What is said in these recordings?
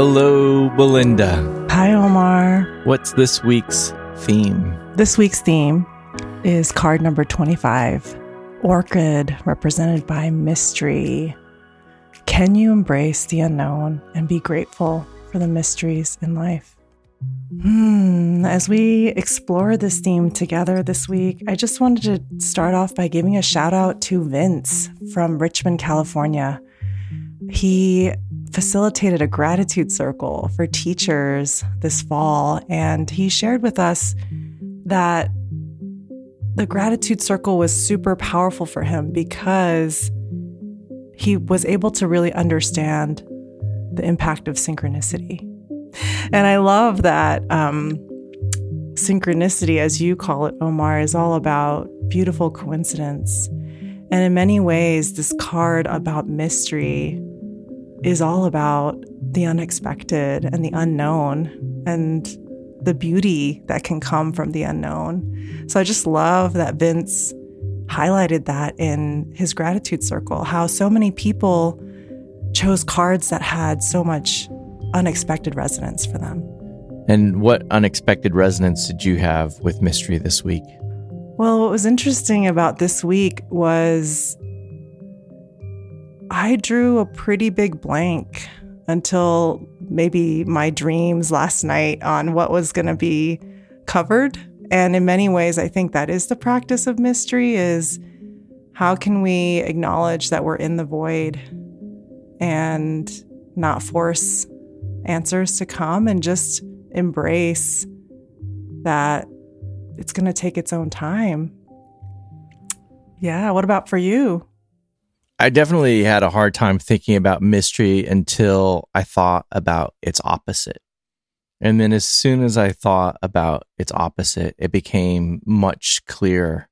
Hello, Belinda. Hi, Omar. What's this week's theme? This week's theme is card number 25 Orchid, represented by mystery. Can you embrace the unknown and be grateful for the mysteries in life? Hmm, as we explore this theme together this week, I just wanted to start off by giving a shout out to Vince from Richmond, California. He facilitated a gratitude circle for teachers this fall, and he shared with us that the gratitude circle was super powerful for him because he was able to really understand the impact of synchronicity. And I love that um, synchronicity, as you call it, Omar, is all about beautiful coincidence. And in many ways, this card about mystery is all about the unexpected and the unknown and the beauty that can come from the unknown. So I just love that Vince highlighted that in his gratitude circle, how so many people chose cards that had so much unexpected resonance for them. And what unexpected resonance did you have with mystery this week? Well, what was interesting about this week was I drew a pretty big blank until maybe my dreams last night on what was going to be covered. And in many ways, I think that is the practice of mystery is how can we acknowledge that we're in the void and not force answers to come and just embrace that it's going to take its own time. Yeah, what about for you? I definitely had a hard time thinking about mystery until I thought about its opposite. And then as soon as I thought about its opposite, it became much clearer.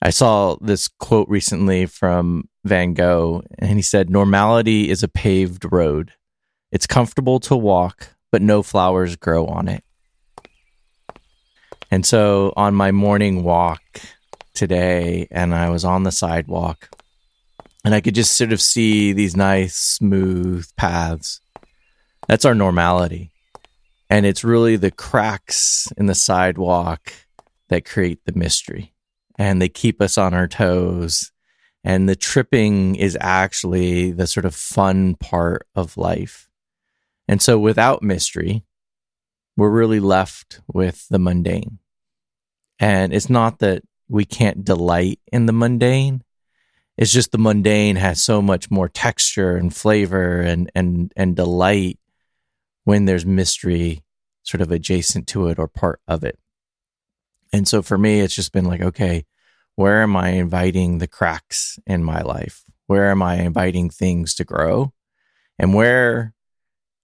I saw this quote recently from Van Gogh, and he said, Normality is a paved road. It's comfortable to walk, but no flowers grow on it. And so on my morning walk today, and I was on the sidewalk, and I could just sort of see these nice, smooth paths. That's our normality. And it's really the cracks in the sidewalk that create the mystery. And they keep us on our toes. And the tripping is actually the sort of fun part of life. And so without mystery, we're really left with the mundane. And it's not that we can't delight in the mundane, it's just the mundane has so much more texture and flavor and and and delight when there's mystery sort of adjacent to it or part of it. And so for me it's just been like okay, where am I inviting the cracks in my life? Where am I inviting things to grow? And where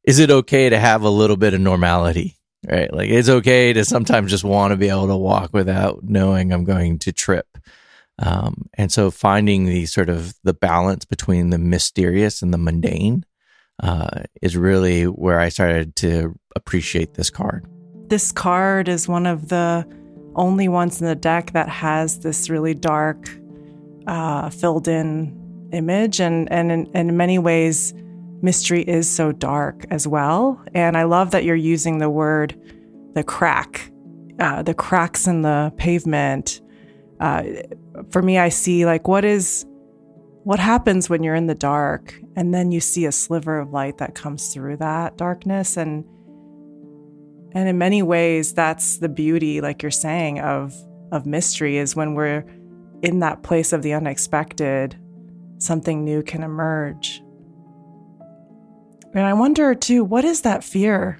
is it okay to have a little bit of normality? Right? Like it's okay to sometimes just want to be able to walk without knowing I'm going to trip um, and so finding the sort of the balance between the mysterious and the mundane uh, is really where I started to appreciate this card. This card is one of the only ones in the deck that has this really dark, uh, filled in image. And, and, in, in many ways, mystery is so dark as well. And I love that you're using the word the crack, uh, the cracks in the pavement. Uh, for me, I see like what is what happens when you're in the dark and then you see a sliver of light that comes through that darkness? And and in many ways that's the beauty like you're saying of of mystery is when we're in that place of the unexpected something new can emerge. And i wonder too what is that fear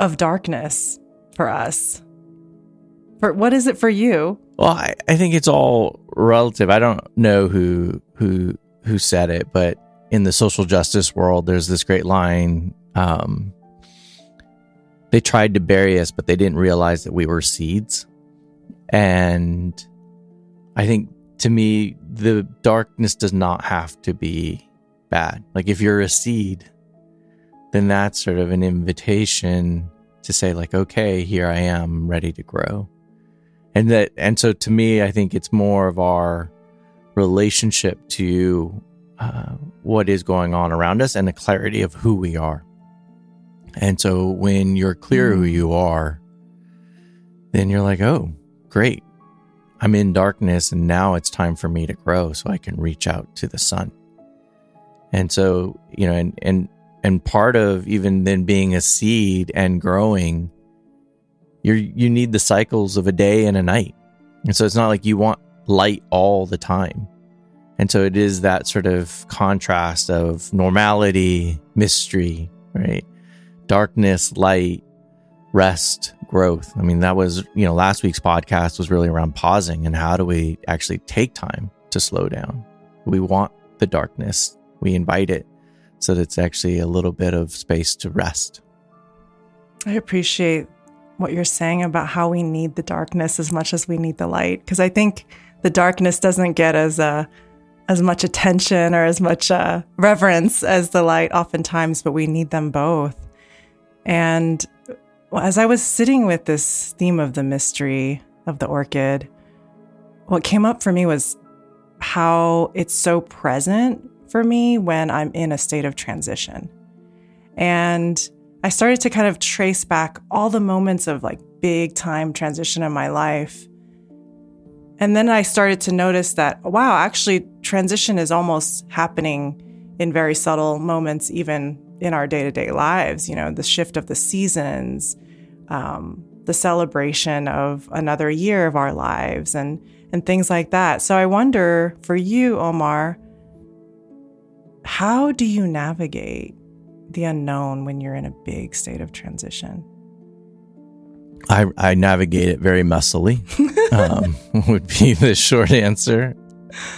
of darkness for us? For what is it for you well, I, I think it's all relative. I don't know who who who said it, but in the social justice world, there's this great line. Um, they tried to bury us, but they didn't realize that we were seeds. And I think to me, the darkness does not have to be bad. Like if you're a seed, then that's sort of an invitation to say, like, okay, here I am, ready to grow and that and so to me i think it's more of our relationship to uh, what is going on around us and the clarity of who we are And so when you're clear who you are, then you're like, oh, great. I'm in darkness and now it's time for me to grow so I can reach out to the sun. And so, you know, and, and, and part of even then being a seed and growing, you you need the cycles of a day and a night. And so it's not like you want light all the time. And so it is that sort of contrast of normality, mystery, right? Darkness, light, rest, growth. I mean, that was, you know, last week's podcast was really around pausing and how do we actually take time to slow down? We want the darkness, we invite it so that it's actually a little bit of space to rest. I appreciate what you're saying about how we need the darkness as much as we need the light because I think the darkness doesn't get as uh, as much attention or as much uh, reverence as the light oftentimes, but we need them both. And as I was sitting with this theme of the mystery of the orchid, what came up for me was how it's so present for me when I'm in a state of transition. And I started to kind of trace back all the moments of like big time transition in my life. And then I started to notice that, wow, actually, transition is almost happening in very subtle moments, even in our day to day lives. You know, the shift of the seasons, um, the celebration of another year of our lives, and, and things like that. So I wonder for you, Omar, how do you navigate the unknown when you're in a big state of transition? I, I navigate it very messily, um, would be the short answer.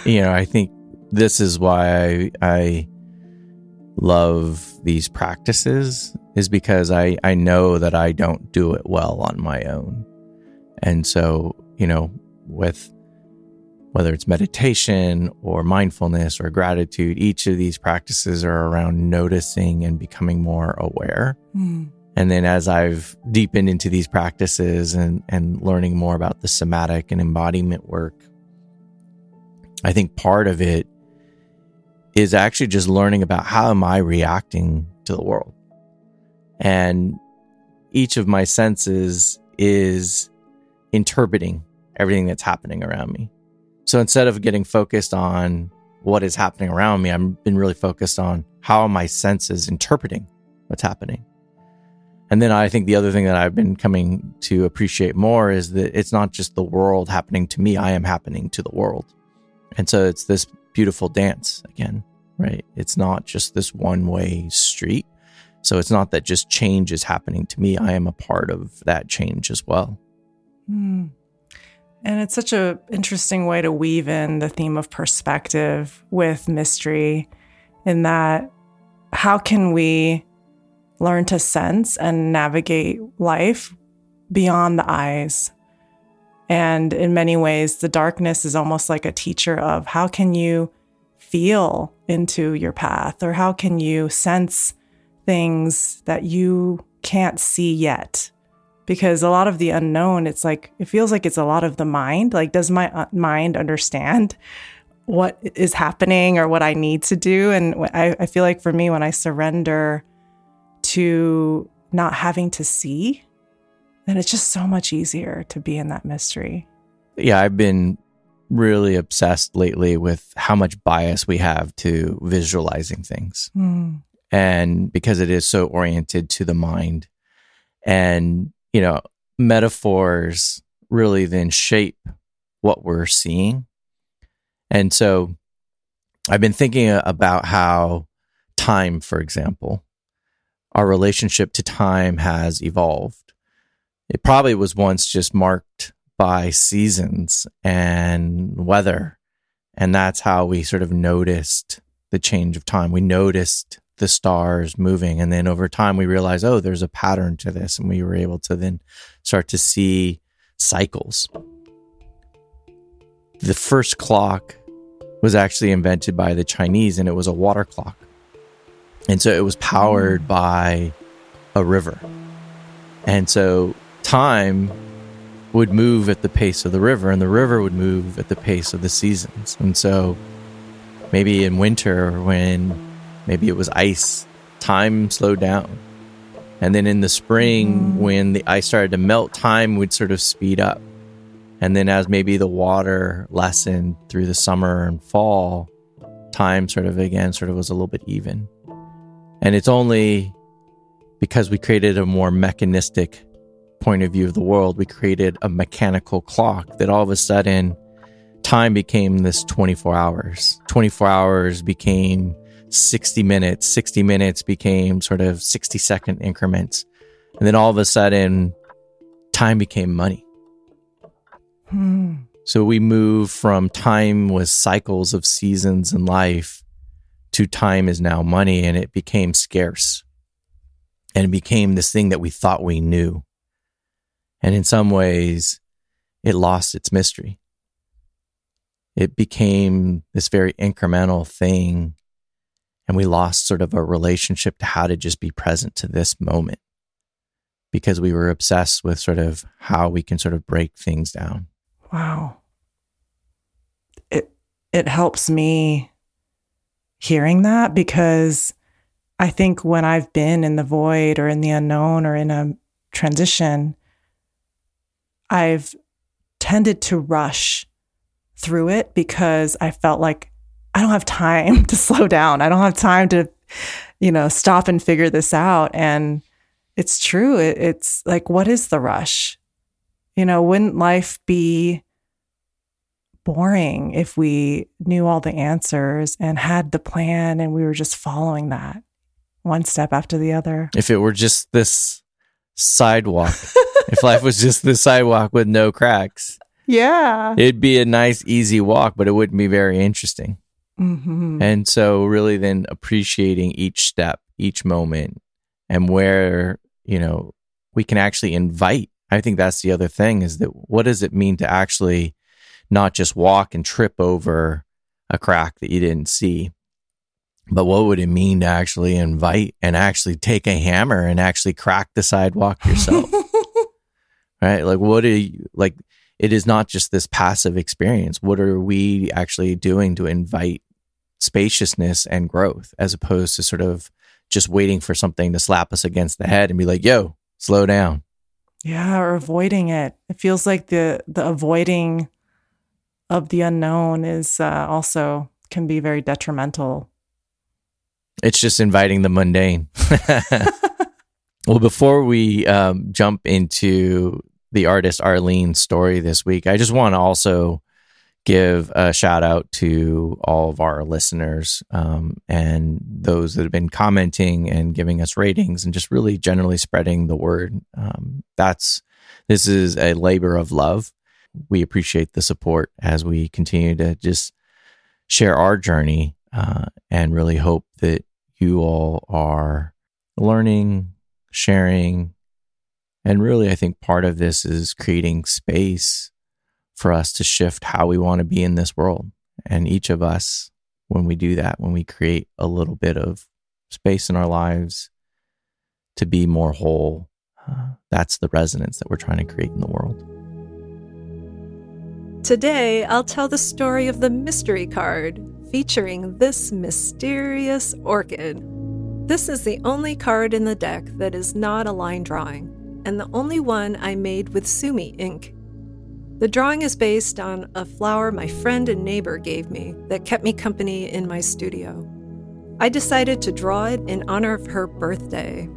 You know, I think this is why I, I love these practices is because I, I know that I don't do it well on my own. And so, you know, with whether it's meditation or mindfulness or gratitude, each of these practices are around noticing and becoming more aware. Mm. And then as I've deepened into these practices and, and learning more about the somatic and embodiment work, I think part of it is actually just learning about how am I reacting to the world. And each of my senses is interpreting everything that's happening around me. So instead of getting focused on what is happening around me, I've been really focused on how my senses interpreting what's happening. And then I think the other thing that I've been coming to appreciate more is that it's not just the world happening to me, I am happening to the world. And so it's this beautiful dance again, right? It's not just this one way street. So it's not that just change is happening to me, I am a part of that change as well. Mm. And it's such a interesting way to weave in the theme of perspective with mystery in that how can we learn to sense and navigate life beyond the eyes? And in many ways, the darkness is almost like a teacher of how can you feel into your path or how can you sense things that you can't see yet because a lot of the unknown it's like it feels like it's a lot of the mind like does my uh, mind understand what is happening or what i need to do? And I, I feel like for me when i surrender to not having to see then it's just so much easier to be in that mystery. Yeah i've been really obsessed lately with how much bias we have to visualizing things. Mm. and because it is so oriented to the mind. And you know, metaphors really then shape what we're seeing. And so I've been thinking about how time, for example, our relationship to time has evolved. It probably was once just marked by seasons and weather. And that's how we sort of noticed the change of time. We noticed the stars moving. And then over time, we realized, oh, there's a pattern to this. And we were able to then start to see cycles. The first clock was actually invented by the Chinese and it was a water clock. And so it was powered by a river. And so time would move at the pace of the river and the river would move at the pace of the seasons. And so maybe in winter when Maybe it was ice. Time slowed down. And then in the spring, when the ice started to melt, time would sort of speed up. And then as maybe the water lessened through the summer and fall, time sort of again sort of was a little bit even. And it's only because we created a more mechanistic point of view of the world, we created a mechanical clock that all of a sudden time became this 24 hours. 24 hours became 60 minutes, 60 minutes became sort of 60 second increments. And then all of a sudden, time became money. Hmm. So we moved from time was cycles of seasons in life to time is now money, and it became scarce. And it became this thing that we thought we knew. And in some ways, it lost its mystery. It became this very incremental thing and we lost sort of a relationship to how to just be present to this moment because we were obsessed with sort of how we can sort of break things down. Wow. It it helps me hearing that because I think when I've been in the void or in the unknown or in a transition, I've tended to rush through it because I felt like I don't have time to slow down. I don't have time to, you know, stop and figure this out. And it's true. It, it's like, what is the rush? You know, wouldn't life be boring if we knew all the answers and had the plan and we were just following that one step after the other? If it were just this sidewalk, if life was just the sidewalk with no cracks, Yeah. it'd be a nice, easy walk, but it wouldn't be very interesting. Hmm And so, really, then appreciating each step, each moment, and where, you know, we can actually invite. I think that's the other thing is that what does it mean to actually not just walk and trip over a crack that you didn't see, but what would it mean to actually invite and actually take a hammer and actually crack the sidewalk yourself? right? Like, what are you like? It is not just this passive experience. What are we actually doing to invite spaciousness and growth as opposed to sort of just waiting for something to slap us against the head and be like, yo, slow down. Yeah, or avoiding it. It feels like the the avoiding of the unknown is uh, also can be very detrimental. It's just inviting the mundane. well, before we um, jump into the artist Arlene's story this week, I just want to also give a shout out to all of our listeners um, and those that have been commenting and giving us ratings and just really generally spreading the word. Um, that's this is a labor of love. We appreciate the support as we continue to just share our journey uh, and really hope that you all are learning, sharing, and really, I think part of this is creating space for us to shift how we want to be in this world. And each of us, when we do that, when we create a little bit of space in our lives to be more whole, uh, that's the resonance that we're trying to create in the world. Today, I'll tell the story of the mystery card featuring this mysterious orchid. This is the only card in the deck that is not a line drawing, and the only one I made with Sumi ink. The drawing is based on a flower my friend and neighbor gave me that kept me company in my studio. I decided to draw it in honor of her birthday.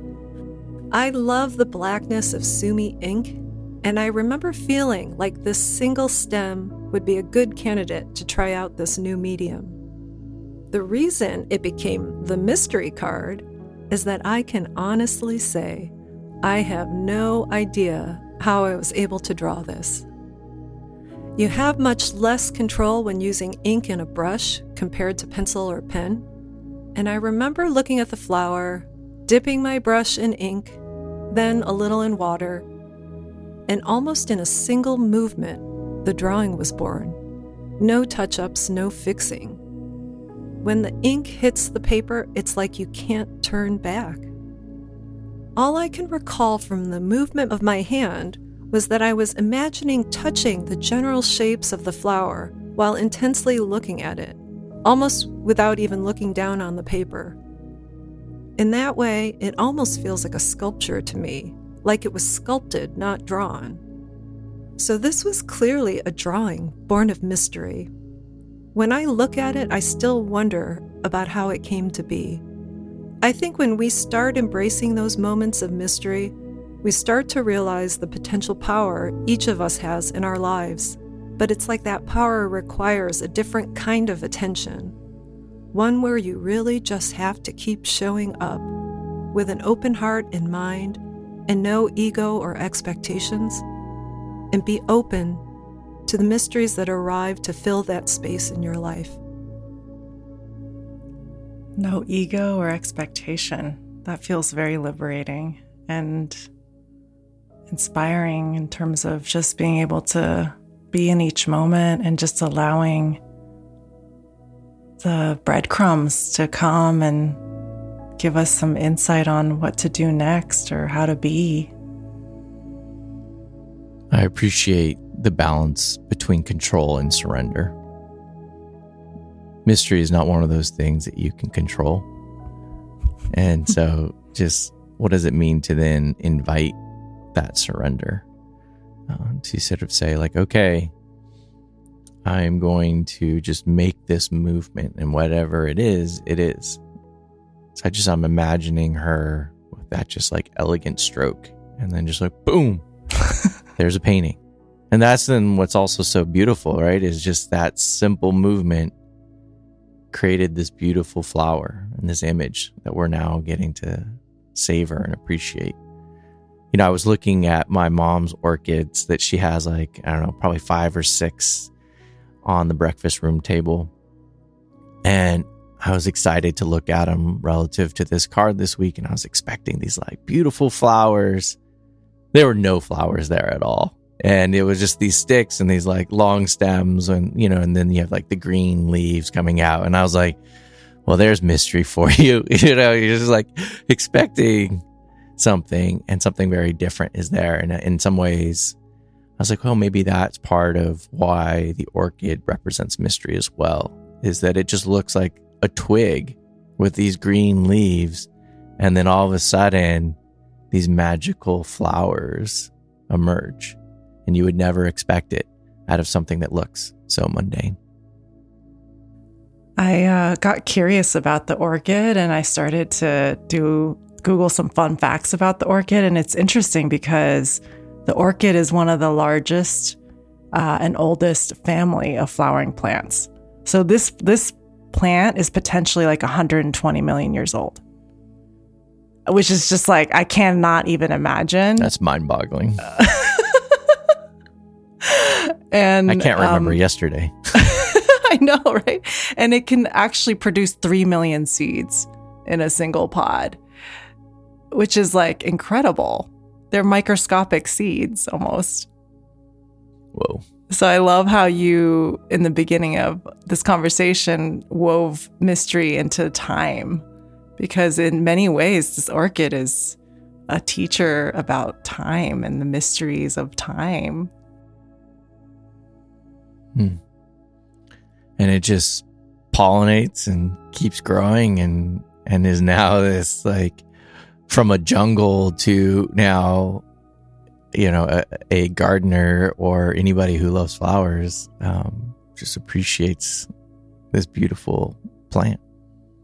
I love the blackness of Sumi ink, and I remember feeling like this single stem would be a good candidate to try out this new medium. The reason it became the mystery card is that I can honestly say I have no idea how I was able to draw this. You have much less control when using ink and a brush compared to pencil or pen. And I remember looking at the flower, dipping my brush in ink, then a little in water, and almost in a single movement, the drawing was born. No touch ups, no fixing. When the ink hits the paper, it's like you can't turn back. All I can recall from the movement of my hand was that I was imagining touching the general shapes of the flower while intensely looking at it, almost without even looking down on the paper. In that way, it almost feels like a sculpture to me, like it was sculpted, not drawn. So, this was clearly a drawing born of mystery. When I look at it, I still wonder about how it came to be. I think when we start embracing those moments of mystery, we start to realize the potential power each of us has in our lives. But it's like that power requires a different kind of attention one where you really just have to keep showing up with an open heart and mind and no ego or expectations, and be open to the mysteries that arrive to fill that space in your life. No ego or expectation. That feels very liberating and inspiring in terms of just being able to be in each moment and just allowing the breadcrumbs to come and give us some insight on what to do next or how to be. I appreciate the balance between control and surrender. Mystery is not one of those things that you can control. And so, just what does it mean to then invite that surrender? Uh, to sort of say, like, okay, I'm going to just make this movement and whatever it is, it is. So I just, I'm imagining her with that just like elegant stroke and then just like boom, there's a painting. And that's then what's also so beautiful, right? Is just that simple movement created this beautiful flower and this image that we're now getting to savor and appreciate. You know, I was looking at my mom's orchids that she has like, I don't know, probably five or six on the breakfast room table. And I was excited to look at them relative to this card this week. And I was expecting these like beautiful flowers. There were no flowers there at all. And it was just these sticks and these like long stems and, you know, and then you have like the green leaves coming out. And I was like, well, there's mystery for you. you know, you're just like expecting something and something very different is there. And in some ways, I was like, well, maybe that's part of why the orchid represents mystery as well, is that it just looks like a twig with these green leaves. And then all of a sudden, these magical flowers emerge. And you would never expect it out of something that looks so mundane. I uh, got curious about the orchid and I started to do Google some fun facts about the orchid. And it's interesting because the orchid is one of the largest uh, and oldest family of flowering plants. So this this plant is potentially like 120 million years old, which is just like I cannot even imagine. That's mind-boggling. and I can't remember um, yesterday. I know, right? And it can actually produce 3 million seeds in a single pod, which is like incredible. They're microscopic seeds almost. Whoa. So I love how you, in the beginning of this conversation, wove mystery into time. Because in many ways, this orchid is a teacher about time and the mysteries of time. Hmm. And it just pollinates and keeps growing and and is now this like from a jungle to now, you know, a, a gardener or anybody who loves flowers um, just appreciates this beautiful plant.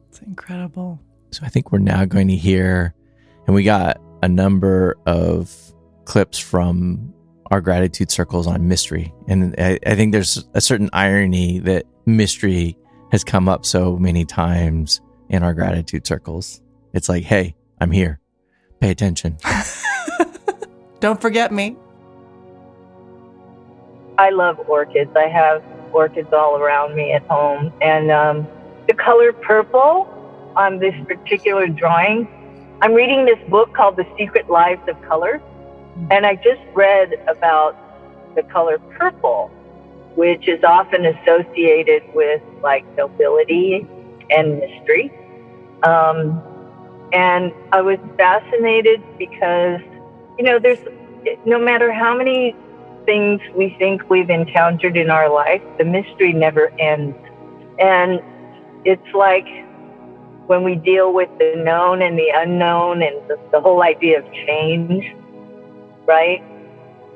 It's incredible. So I think we're now going to hear, and we got a number of clips from our gratitude circles on mystery. And I, I, think there's a certain irony that mystery has come up so many times in our gratitude circles. It's like, hey, I'm here. Pay attention. Don't forget me. I love orchids. I have orchids all around me at home. And um, the color purple on this particular drawing, I'm reading this book called The Secret Lives of Color. And I just read about the color purple, which is often associated with like nobility and mystery. Um, and I was fascinated because, you know, there's no matter how many things we think we've encountered in our life, the mystery never ends. And it's like when we deal with the known and the unknown and the, the whole idea of change, right?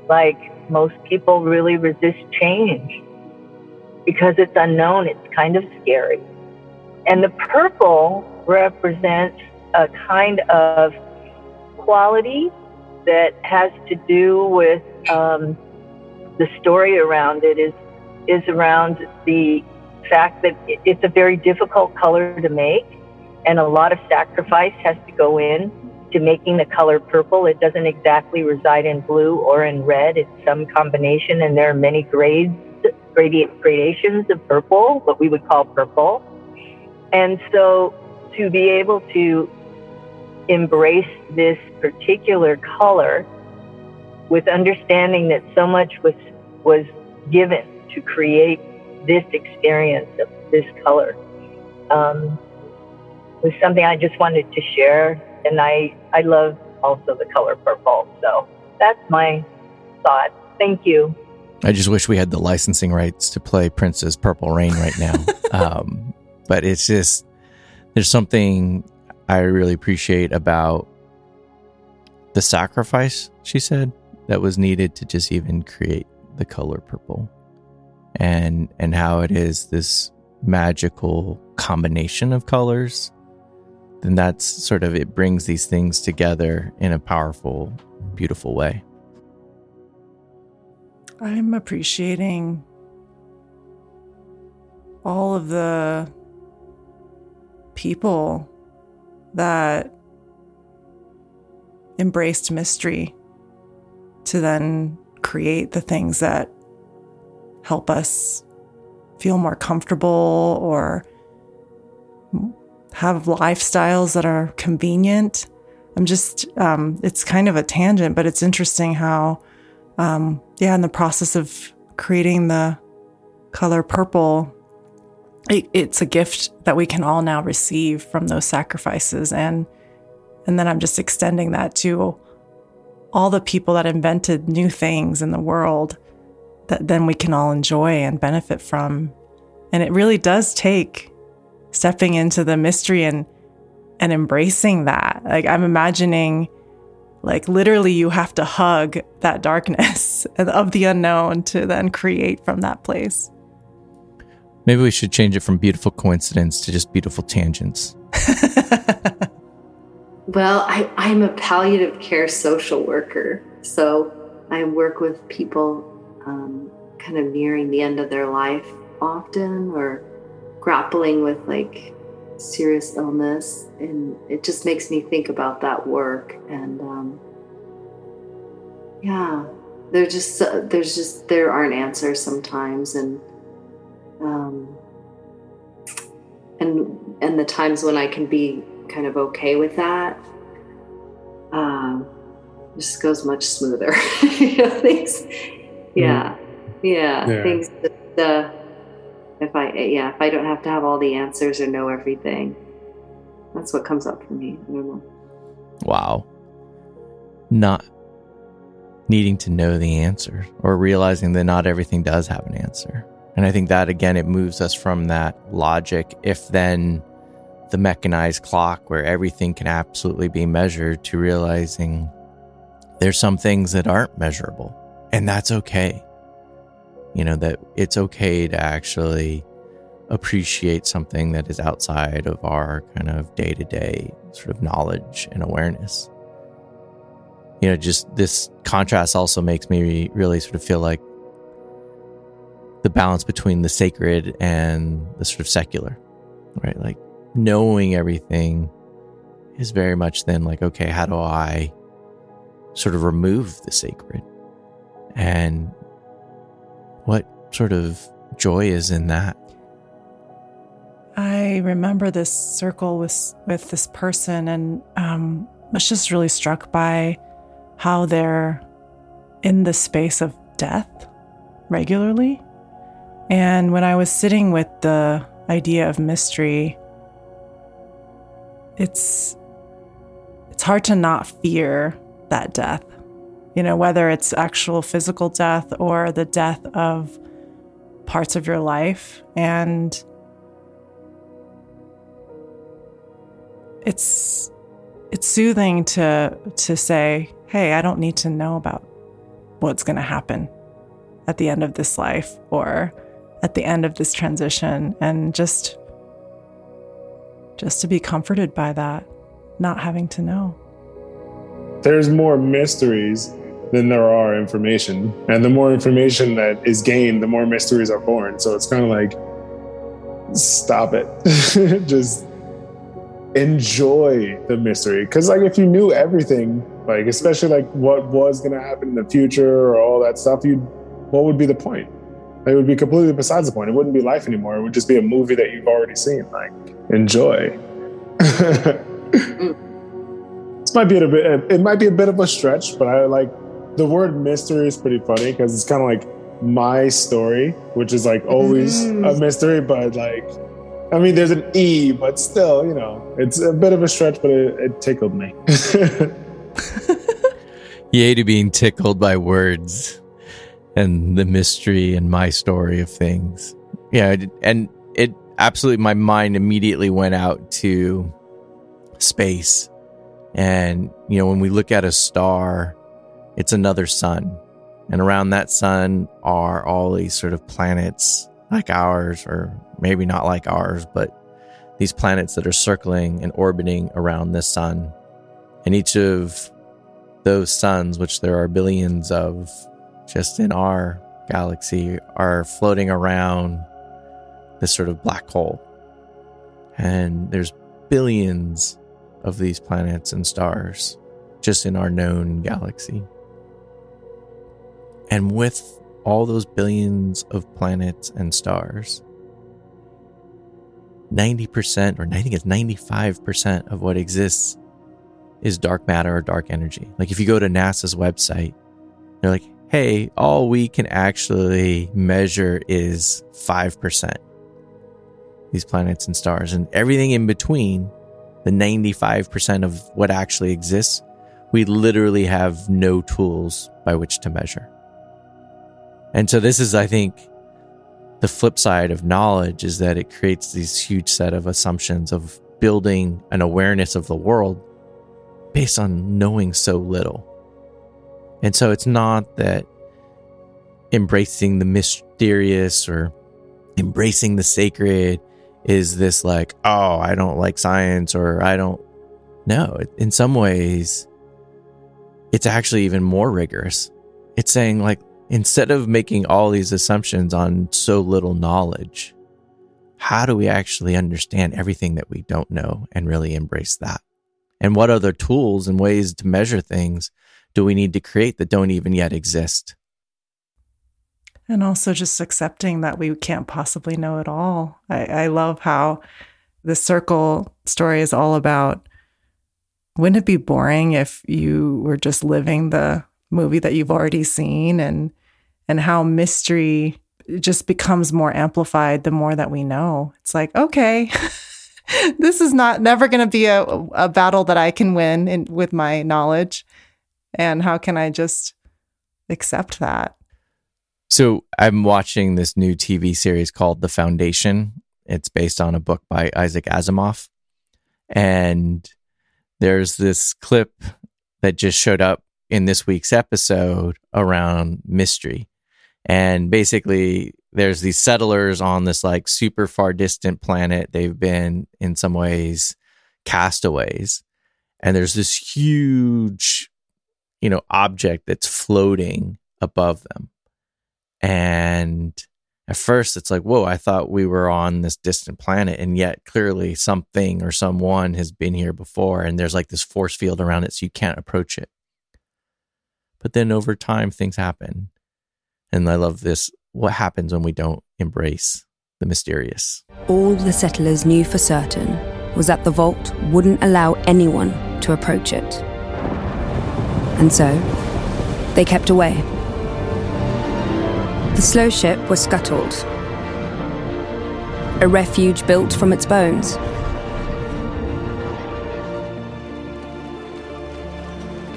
Like most people really resist change because it's unknown, it's kind of scary. And the purple represents a kind of quality that has to do with um, the story around it is is around the fact that it's a very difficult color to make and a lot of sacrifice has to go in to making the color purple. It doesn't exactly reside in blue or in red. It's some combination, and there are many grades, gradi- gradations of purple, what we would call purple. And so, to be able to embrace this particular color with understanding that so much was was given to create this experience of this color um, was something I just wanted to share and I I love also the color purple. So that's my thought. Thank you. I just wish we had the licensing rights to play Prince's Purple Rain right now. um, but it's just there's something I really appreciate about the sacrifice she said that was needed to just even create the color purple and and how it is this magical combination of colors then that's sort of it brings these things together in a powerful, beautiful way. I'm appreciating all of the people that embraced mystery to then create the things that help us feel more comfortable or have lifestyles that are convenient. I'm just, um, it's kind of a tangent, but it's interesting how, um, yeah, in the process of creating the color purple, it, it's a gift that we can all now receive from those sacrifices. And, and then I'm just extending that to all the people that invented new things in the world that then we can all enjoy and benefit from. And it really does take stepping into the mystery and and embracing that. Like I'm imagining like literally you have to hug that darkness of the unknown to then create from that place. Maybe we should change it from beautiful coincidence to just beautiful tangents. well, I, I'm a palliative care social worker. So I work with people um, kind of nearing the end of their life often or grappling with like serious illness and it just makes me think about that work and um, yeah there's just uh, there's just there aren't answers sometimes and um, and and the times when I can be kind of okay with that um, just goes much smoother you know things yeah mm. yeah, yeah. things just uh, if I yeah, if I don't have to have all the answers or know everything. That's what comes up for me. I don't know. Wow. Not needing to know the answer or realizing that not everything does have an answer. And I think that again it moves us from that logic if then the mechanized clock where everything can absolutely be measured to realizing there's some things that aren't measurable and that's okay you know, that it's okay to actually appreciate something that is outside of our kind of day to day sort of knowledge and awareness. You know, just this contrast also makes me really sort of feel like the balance between the sacred and the sort of secular, right? Like knowing everything is very much then like, okay, how do I sort of remove the sacred and what sort of joy is in that? I remember this circle with with this person, and um, was just really struck by how they're in the space of death regularly. And when I was sitting with the idea of mystery, it's it's hard to not fear that death you know, whether it's actual physical death or the death of parts of your life. And it's it's soothing to to say, "Hey, I don't need to know about what's going to happen at the end of this life or at the end of this transition and just just to be comforted by that, not having to know. There's more mysteries than there are information. And the more information that is gained, the more mysteries are born. So it's kind of like, stop it. Just enjoy the mystery. Because, like, if you knew everything, like, especially like what was going to happen in the future or all that stuff, you what would be the point? It would be completely besides the point. It wouldn't be life anymore. It would just be a movie that you've already seen. Like, enjoy. this might be a bit. It might be a bit of a stretch, but I like the word mystery is pretty funny because it's kind of like my story, which is like always mm. a mystery, but like, I mean, there's an E, but still, you know, it's a bit of a stretch, but it, it tickled me. Yay to being tickled by words and the mystery and my story of things. Yeah, and it absolutely, my mind immediately went out to space. And, you know, when we look at a star, it's another sun. And around that sun are all these sort of planets like ours, or maybe not like ours, but these planets that are circling and orbiting around this sun. And each of those suns, which there are billions of just in our galaxy, are floating around this sort of black hole. And there's billions of these planets and stars just in our known galaxy. And with all those billions of planets and stars, 90% or I think it's 95% of what exists is dark matter or dark energy. Like if you go to NASA's website, they're like, hey, all we can actually measure is 5%. These planets and stars and everything in between, the 95% of what actually exists, we literally have no tools by which to measure. And so this is, I think, the flip side of knowledge is that it creates these huge set of assumptions of building an awareness of the world based on knowing so little. And so it's not that embracing the mysterious or embracing the sacred is this like, oh, I don't like science or I don't. No, in some ways, it's actually even more rigorous. It's saying, like, instead of making all these assumptions on so little knowledge, how do we actually understand everything that we don't know and really embrace that? And what other tools and ways to measure things do we need to create that don't even yet exist? And also just accepting that we can't possibly know it all. I, I love how the circle story is all about wouldn't it be boring if you were just living the movie that you've already seen and and how mystery just becomes more amplified the more that we know. It's like, okay, this is not never going to be a, a battle that I can win in, with my knowledge. And how can I just accept that? So I'm watching this new TV series called The Foundation. It's based on a book by Isaac Asimov. And there's this clip that just showed up in this week's episode around mystery. And basically, there's these settlers on this like super far distant planet. They've been, in some ways, castaways. And there's this huge, you know, object that's floating above them. And at first, it's like, whoa, I thought we were on this distant planet. And yet, clearly, something or someone has been here before. And there's like this force field around it, so you can't approach it. But then over time, things happen and I love this. What happens when we don't embrace the mysterious? All the settlers knew for certain was that the vault wouldn't allow anyone to approach it. And so, they kept away. The slow ship was scuttled, a refuge built from its bones.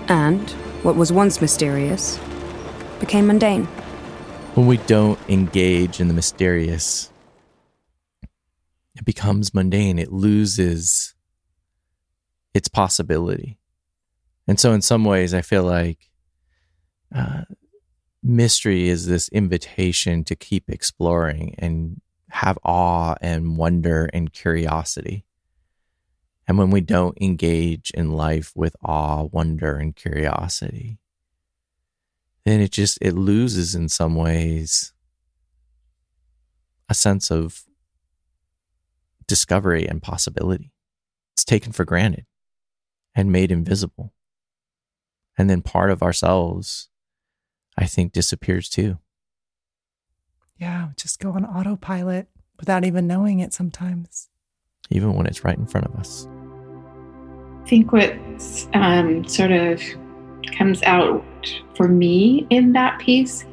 And what was once mysterious became mundane when we don't engage in the mysterious, it becomes mundane. It loses its possibility. And so, in some ways, I feel like uh, mystery is this invitation to keep exploring and have awe and wonder and curiosity. And when we don't engage in life with awe, wonder, and curiosity, then it just it loses in some ways a sense of discovery and possibility. It's taken for granted and made invisible. And then part of ourselves, I think, disappears too. Yeah, just go on autopilot without even knowing it sometimes. Even when it's right in front of us. I think what um, sort of comes out for me in that piece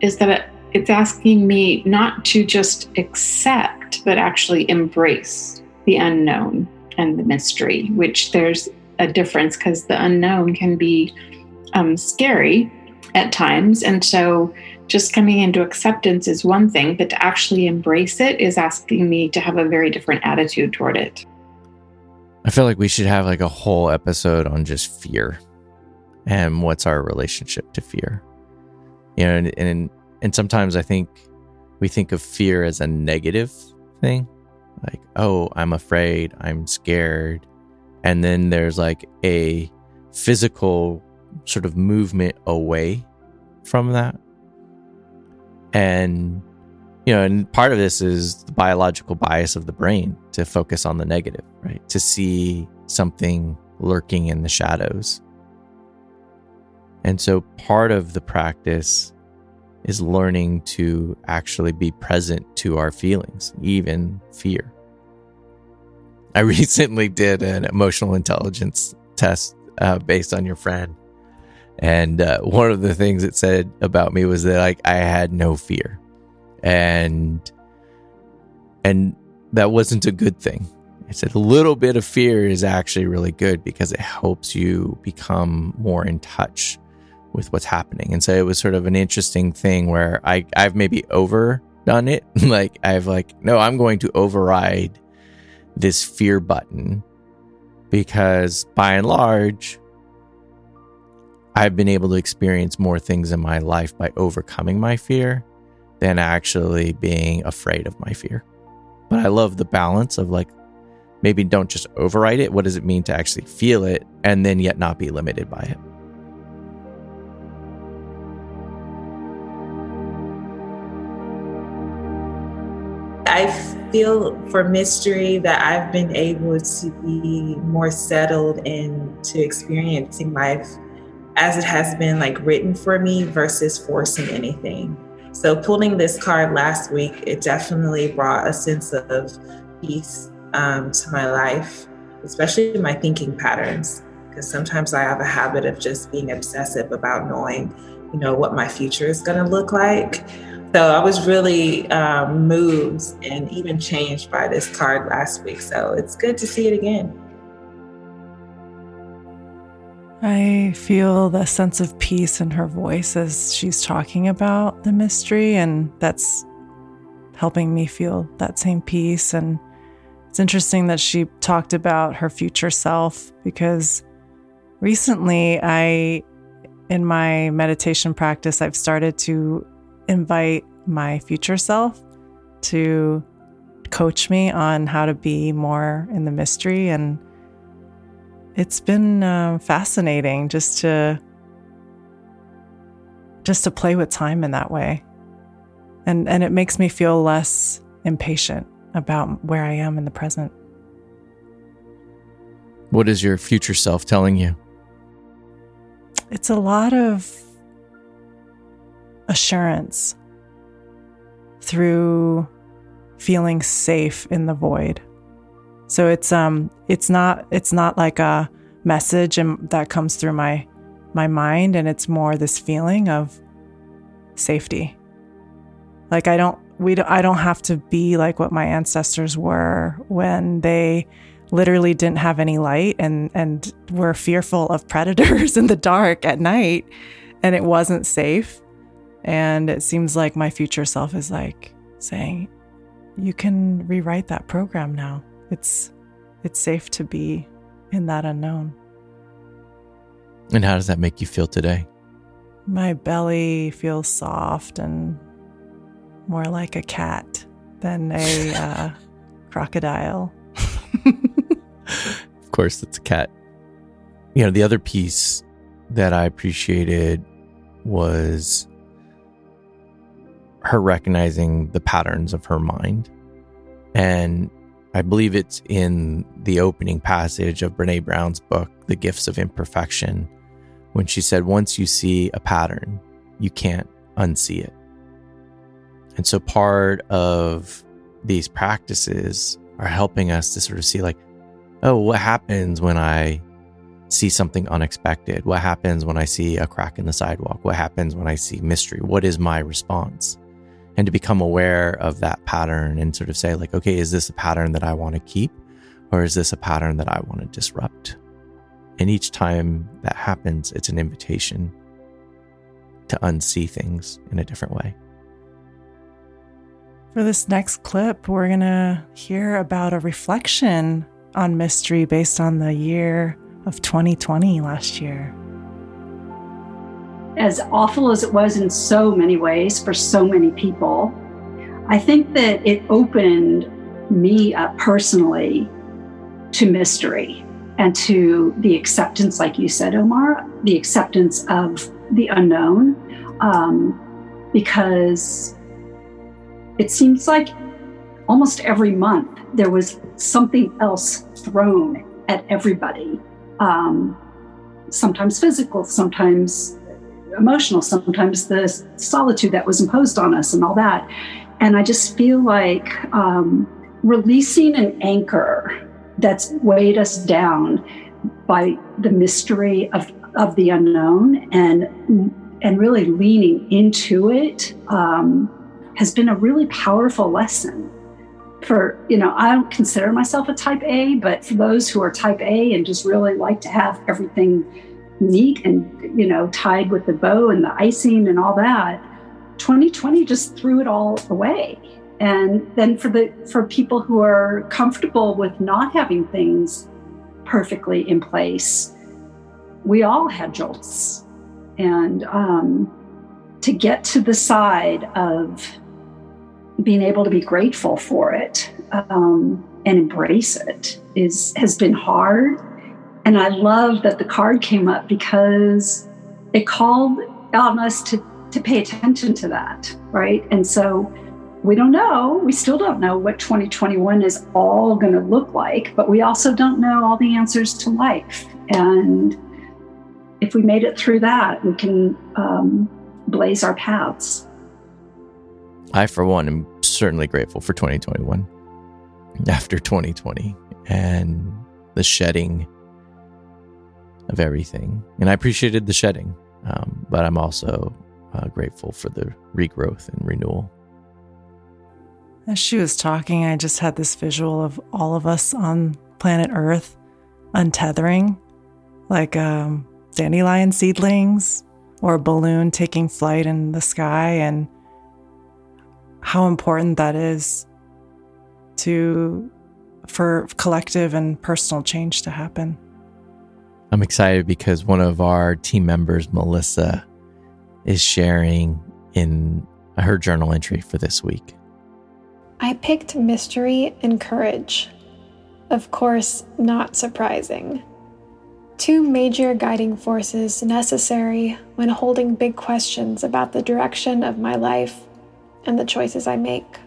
is that it's asking me not to just accept, but actually embrace the unknown and the mystery, which there's a difference because the unknown can be um, scary at times. And so just coming into acceptance is one thing, but to actually embrace it is asking me to have a very different attitude toward it. I feel like we should have like a whole episode on just fear and what's our relationship to fear. You know, and and, and sometimes I think we think of fear as a negative thing. Like, oh, I'm afraid, I'm scared. And then there's like a physical sort of movement away from that. And you know, and part of this is the biological bias of the brain to focus on the negative, right? To see something lurking in the shadows. And so part of the practice is learning to actually be present to our feelings, even fear. I recently did an emotional intelligence test uh, based on your friend. And uh, one of the things it said about me was that like I had no fear and and that wasn't a good thing. I said a little bit of fear is actually really good because it helps you become more in touch with what's happening. And so it was sort of an interesting thing where I I've maybe overdone it. like I've like no, I'm going to override this fear button because by and large I've been able to experience more things in my life by overcoming my fear than actually being afraid of my fear. But I love the balance of like, maybe don't just override it. What does it mean to actually feel it and then yet not be limited by it? I feel for mystery that I've been able to be more settled into experiencing life as it has been like written for me versus forcing anything. So pulling this card last week, it definitely brought a sense of peace um, to my life, especially my thinking patterns. Because sometimes I have a habit of just being obsessive about knowing, you know, what my future is going to look like. So I was really um, moved and even changed by this card last week. So it's good to see it again. I feel the sense of peace in her voice as she's talking about the mystery, and that's helping me feel that same peace. And it's interesting that she talked about her future self because recently I, in my meditation practice, I've started to invite my future self to coach me on how to be more in the mystery. And it's been uh, fascinating just to just to play with time in that way. And and it makes me feel less impatient about where i am in the present. What is your future self telling you? It's a lot of assurance through feeling safe in the void so it's um it's not it's not like a message and that comes through my my mind and it's more this feeling of safety. Like I don't we don't, I don't have to be like what my ancestors were when they literally didn't have any light and and were fearful of predators in the dark at night and it wasn't safe. And it seems like my future self is like saying, you can rewrite that program now. It's it's safe to be in that unknown. And how does that make you feel today? My belly feels soft and more like a cat than a uh, crocodile. of course, it's a cat. You know, the other piece that I appreciated was her recognizing the patterns of her mind. And I believe it's in the opening passage of Brene Brown's book, The Gifts of Imperfection, when she said, Once you see a pattern, you can't unsee it. And so part of these practices are helping us to sort of see, like, oh, what happens when I see something unexpected? What happens when I see a crack in the sidewalk? What happens when I see mystery? What is my response? And to become aware of that pattern and sort of say, like, okay, is this a pattern that I want to keep? Or is this a pattern that I want to disrupt? And each time that happens, it's an invitation to unsee things in a different way. For this next clip, we're going to hear about a reflection on mystery based on the year of 2020 last year. As awful as it was in so many ways for so many people, I think that it opened me up personally to mystery and to the acceptance, like you said, Omar, the acceptance of the unknown. Um, because it seems like almost every month there was something else thrown at everybody. Um, sometimes physical, sometimes emotional, sometimes the solitude that was imposed on us and all that. And I just feel like um, releasing an anchor that's weighed us down by the mystery of, of the unknown and and really leaning into it um, has been a really powerful lesson for you know i don't consider myself a type a but for those who are type a and just really like to have everything neat and you know tied with the bow and the icing and all that 2020 just threw it all away and then for the for people who are comfortable with not having things perfectly in place we all had jolts and um, to get to the side of being able to be grateful for it um, and embrace it is has been hard. And I love that the card came up because it called on us to to pay attention to that, right? And so we don't know, we still don't know what 2021 is all going to look like, but we also don't know all the answers to life. And if we made it through that, we can um, blaze our paths. I, for one, am certainly grateful for 2021 after 2020 and the shedding of everything. And I appreciated the shedding, um, but I'm also uh, grateful for the regrowth and renewal. As she was talking, I just had this visual of all of us on planet Earth untethering, like um, dandelion seedlings or a balloon taking flight in the sky and how important that is to for collective and personal change to happen. I'm excited because one of our team members, Melissa, is sharing in her journal entry for this week. I picked mystery and courage. Of course, not surprising. Two major guiding forces necessary when holding big questions about the direction of my life and the choices I make.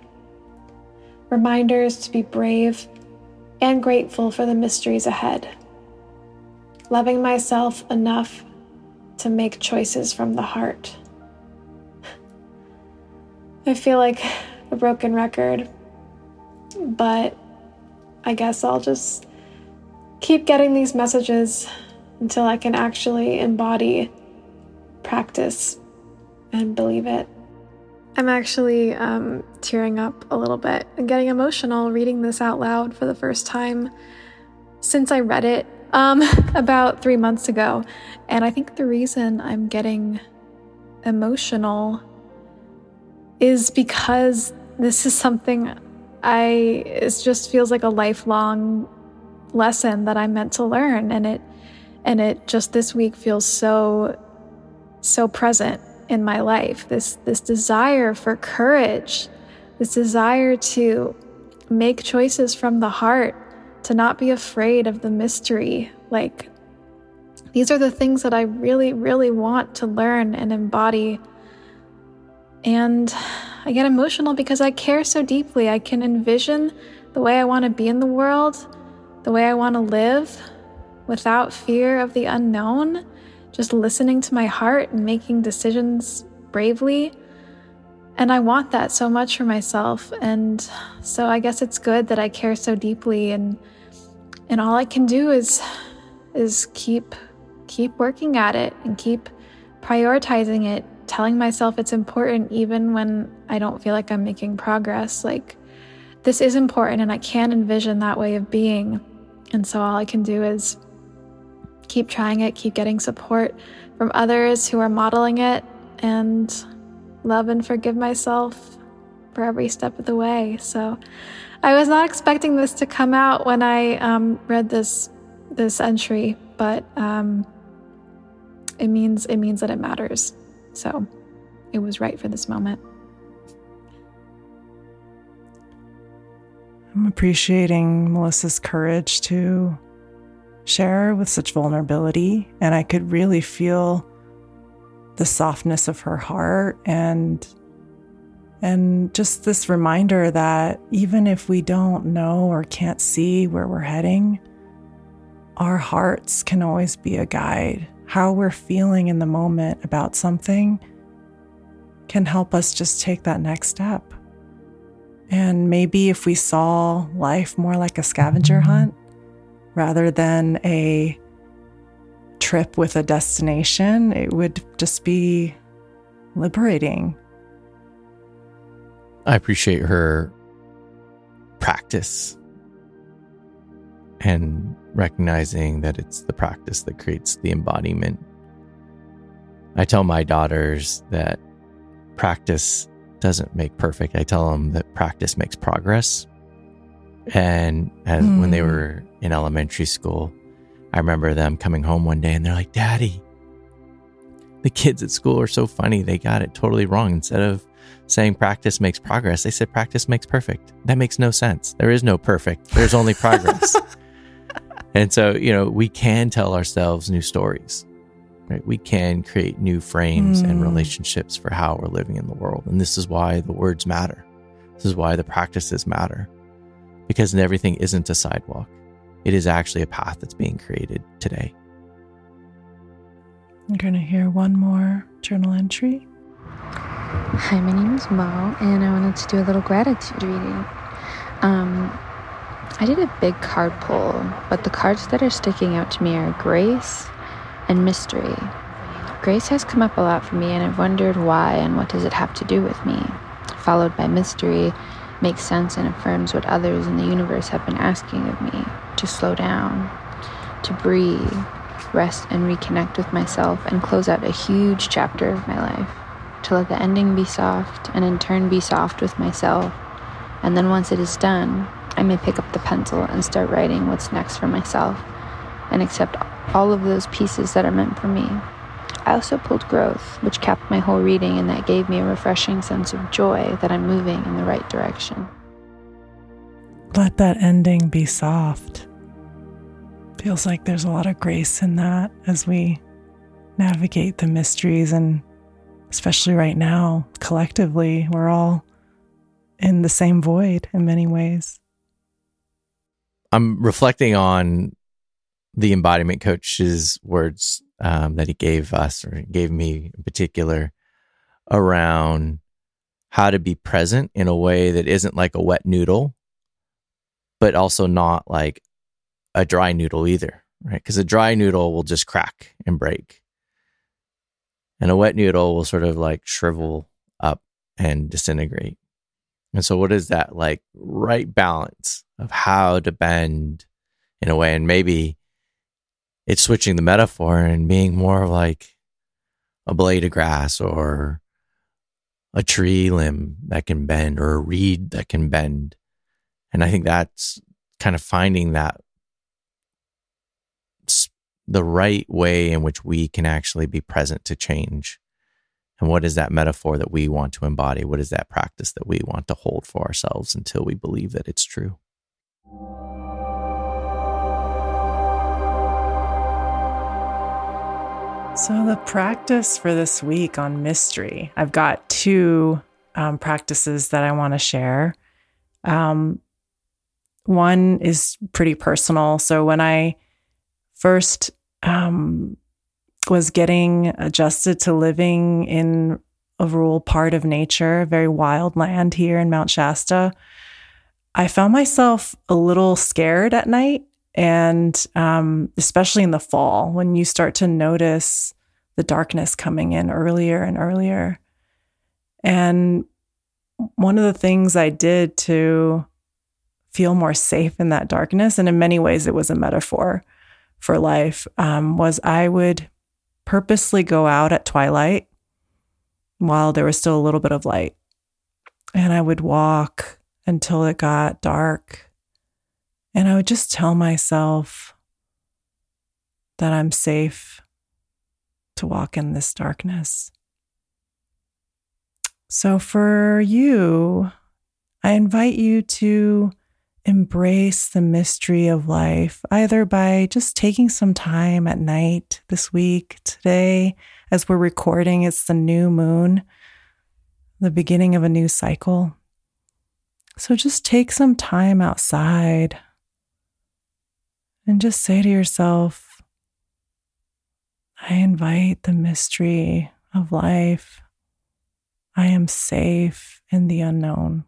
Reminders to be brave and grateful for the mysteries ahead. Loving myself enough to make choices from the heart. I feel like a broken record, but I guess I'll just keep getting these messages until I can actually embody, practice, and believe it. I'm actually um, tearing up a little bit and getting emotional reading this out loud for the first time since I read it um, about three months ago. And I think the reason I'm getting emotional is because this is something I, it just feels like a lifelong lesson that I'm meant to learn. And it, and it just this week feels so, so present in my life. This, this desire for courage, this desire to make choices from the heart, to not be afraid of the mystery. Like, these are the things that I really, really want to learn and embody. And I get emotional because I care so deeply. I can envision the way I want to be in the world, the way I want to live without fear of the unknown, just listening to my heart and making decisions bravely. And I want that so much for myself. And so I guess it's good that I care so deeply and and all I can do is is keep keep working at it and keep prioritizing it, telling myself it's important even when I don't feel like I'm making progress. Like this is important and I can envision that way of being. And so all I can do is keep trying it, keep getting support from others who are modeling it, and love and forgive myself for every step of the way. So I was not expecting this to come out when I um, read this this entry, but um, it means it means that it matters. So it was right for this moment. I'm appreciating Melissa's courage to share with such vulnerability. And I could really feel the softness of her heart and and just this reminder that even if we don't know or can't see where we're heading, our hearts can always be a guide. How we're feeling in the moment about something can help us just take that next step. And maybe if we saw life more like a scavenger mm-hmm. hunt rather than a trip with a destination, it would just be liberating. I appreciate her practice and recognizing that it's the practice that creates the embodiment. I tell my daughters that practice doesn't make perfect. I tell them that practice makes progress. And as, mm. when they hmm. were in elementary school, I remember them coming home one day and they're like, Daddy, the kids at school are so funny. They got it totally wrong. Instead of saying practice makes progress, they said practice makes perfect. That makes no sense. There is no perfect, there's only progress. and so, you know, we can tell ourselves new stories right? We can create new frames mm. and relationships for how we're living in the world. And this is why the words matter. This is why the practices matter. Because everything isn't a sidewalk. It is actually a path that's being created today. I'm going to hear one more journal entry. Hi, my name is Mo, and I wanted to do a little gratitude reading. Um, I did a big card pull, but the cards that are sticking out to me are grace, and mystery. Grace has come up a lot for me, and I've wondered why and what does it have to do with me. Followed by mystery makes sense and affirms what others in the universe have been asking of me to slow down, to breathe, rest, and reconnect with myself, and close out a huge chapter of my life. To let the ending be soft, and in turn be soft with myself. And then once it is done, I may pick up the pencil and start writing what's next for myself and accept all of those pieces that are meant for me. I also pulled growth, which capped my whole reading, and that gave me a refreshing sense of joy that I'm moving in the right direction. Let that ending be soft. Feels like there's a lot of grace in that as we navigate the mysteries, and especially right now, collectively, we're all in the same void in many ways. I'm reflecting on the embodiment coach's words um, that he gave us or gave me in particular around how to be present in a way that isn't like a wet noodle, but also not like a dry noodle either, right? Because a dry noodle will just crack and break. And a wet noodle will sort of like shrivel up and disintegrate. And so, what is that like right balance of how to bend in a way? And maybe it's switching the metaphor and being more of like a blade of grass or a tree limb that can bend or a reed that can bend. And I think that's kind of finding that the right way in which we can actually be present to change. And what is that metaphor that we want to embody? What is that practice that we want to hold for ourselves until we believe that it's true? So, the practice for this week on mystery, I've got two um, practices that I want to share. Um, one is pretty personal. So, when I first um, was getting adjusted to living in a rural part of nature, very wild land here in Mount Shasta, I found myself a little scared at night. And um, especially in the fall, when you start to notice the darkness coming in earlier and earlier. And one of the things I did to feel more safe in that darkness, and in many ways it was a metaphor for life, um, was I would purposely go out at twilight while there was still a little bit of light. And I would walk until it got dark. And I would just tell myself that I'm safe to walk in this darkness. So, for you, I invite you to embrace the mystery of life, either by just taking some time at night this week, today, as we're recording, it's the new moon, the beginning of a new cycle. So just take some time outside and just say to yourself, I invite the mystery of life. I am safe in the unknown.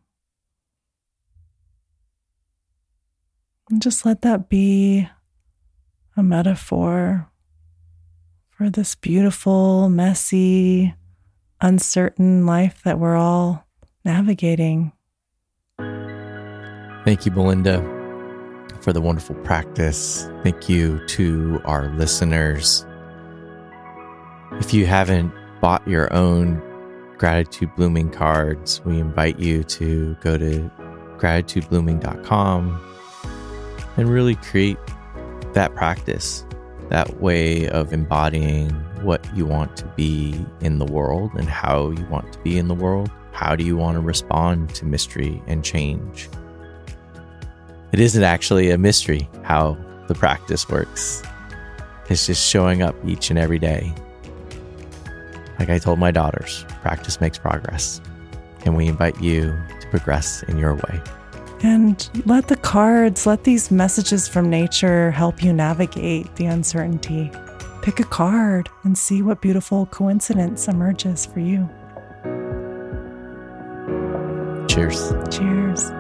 And just let that be a metaphor for this beautiful, messy, uncertain life that we're all navigating. Thank you, Belinda, for the wonderful practice. Thank you to our listeners. If you haven't bought your own gratitude blooming cards, we invite you to go to gratitudeblooming.com and really create that practice, that way of embodying what you want to be in the world and how you want to be in the world. How do you want to respond to mystery and change? It isn't actually a mystery how the practice works. It's just showing up each and every day. Like I told my daughters, practice makes progress. And we invite you to progress in your way. And let the cards, let these messages from nature help you navigate the uncertainty. Pick a card and see what beautiful coincidence emerges for you. Cheers. Cheers.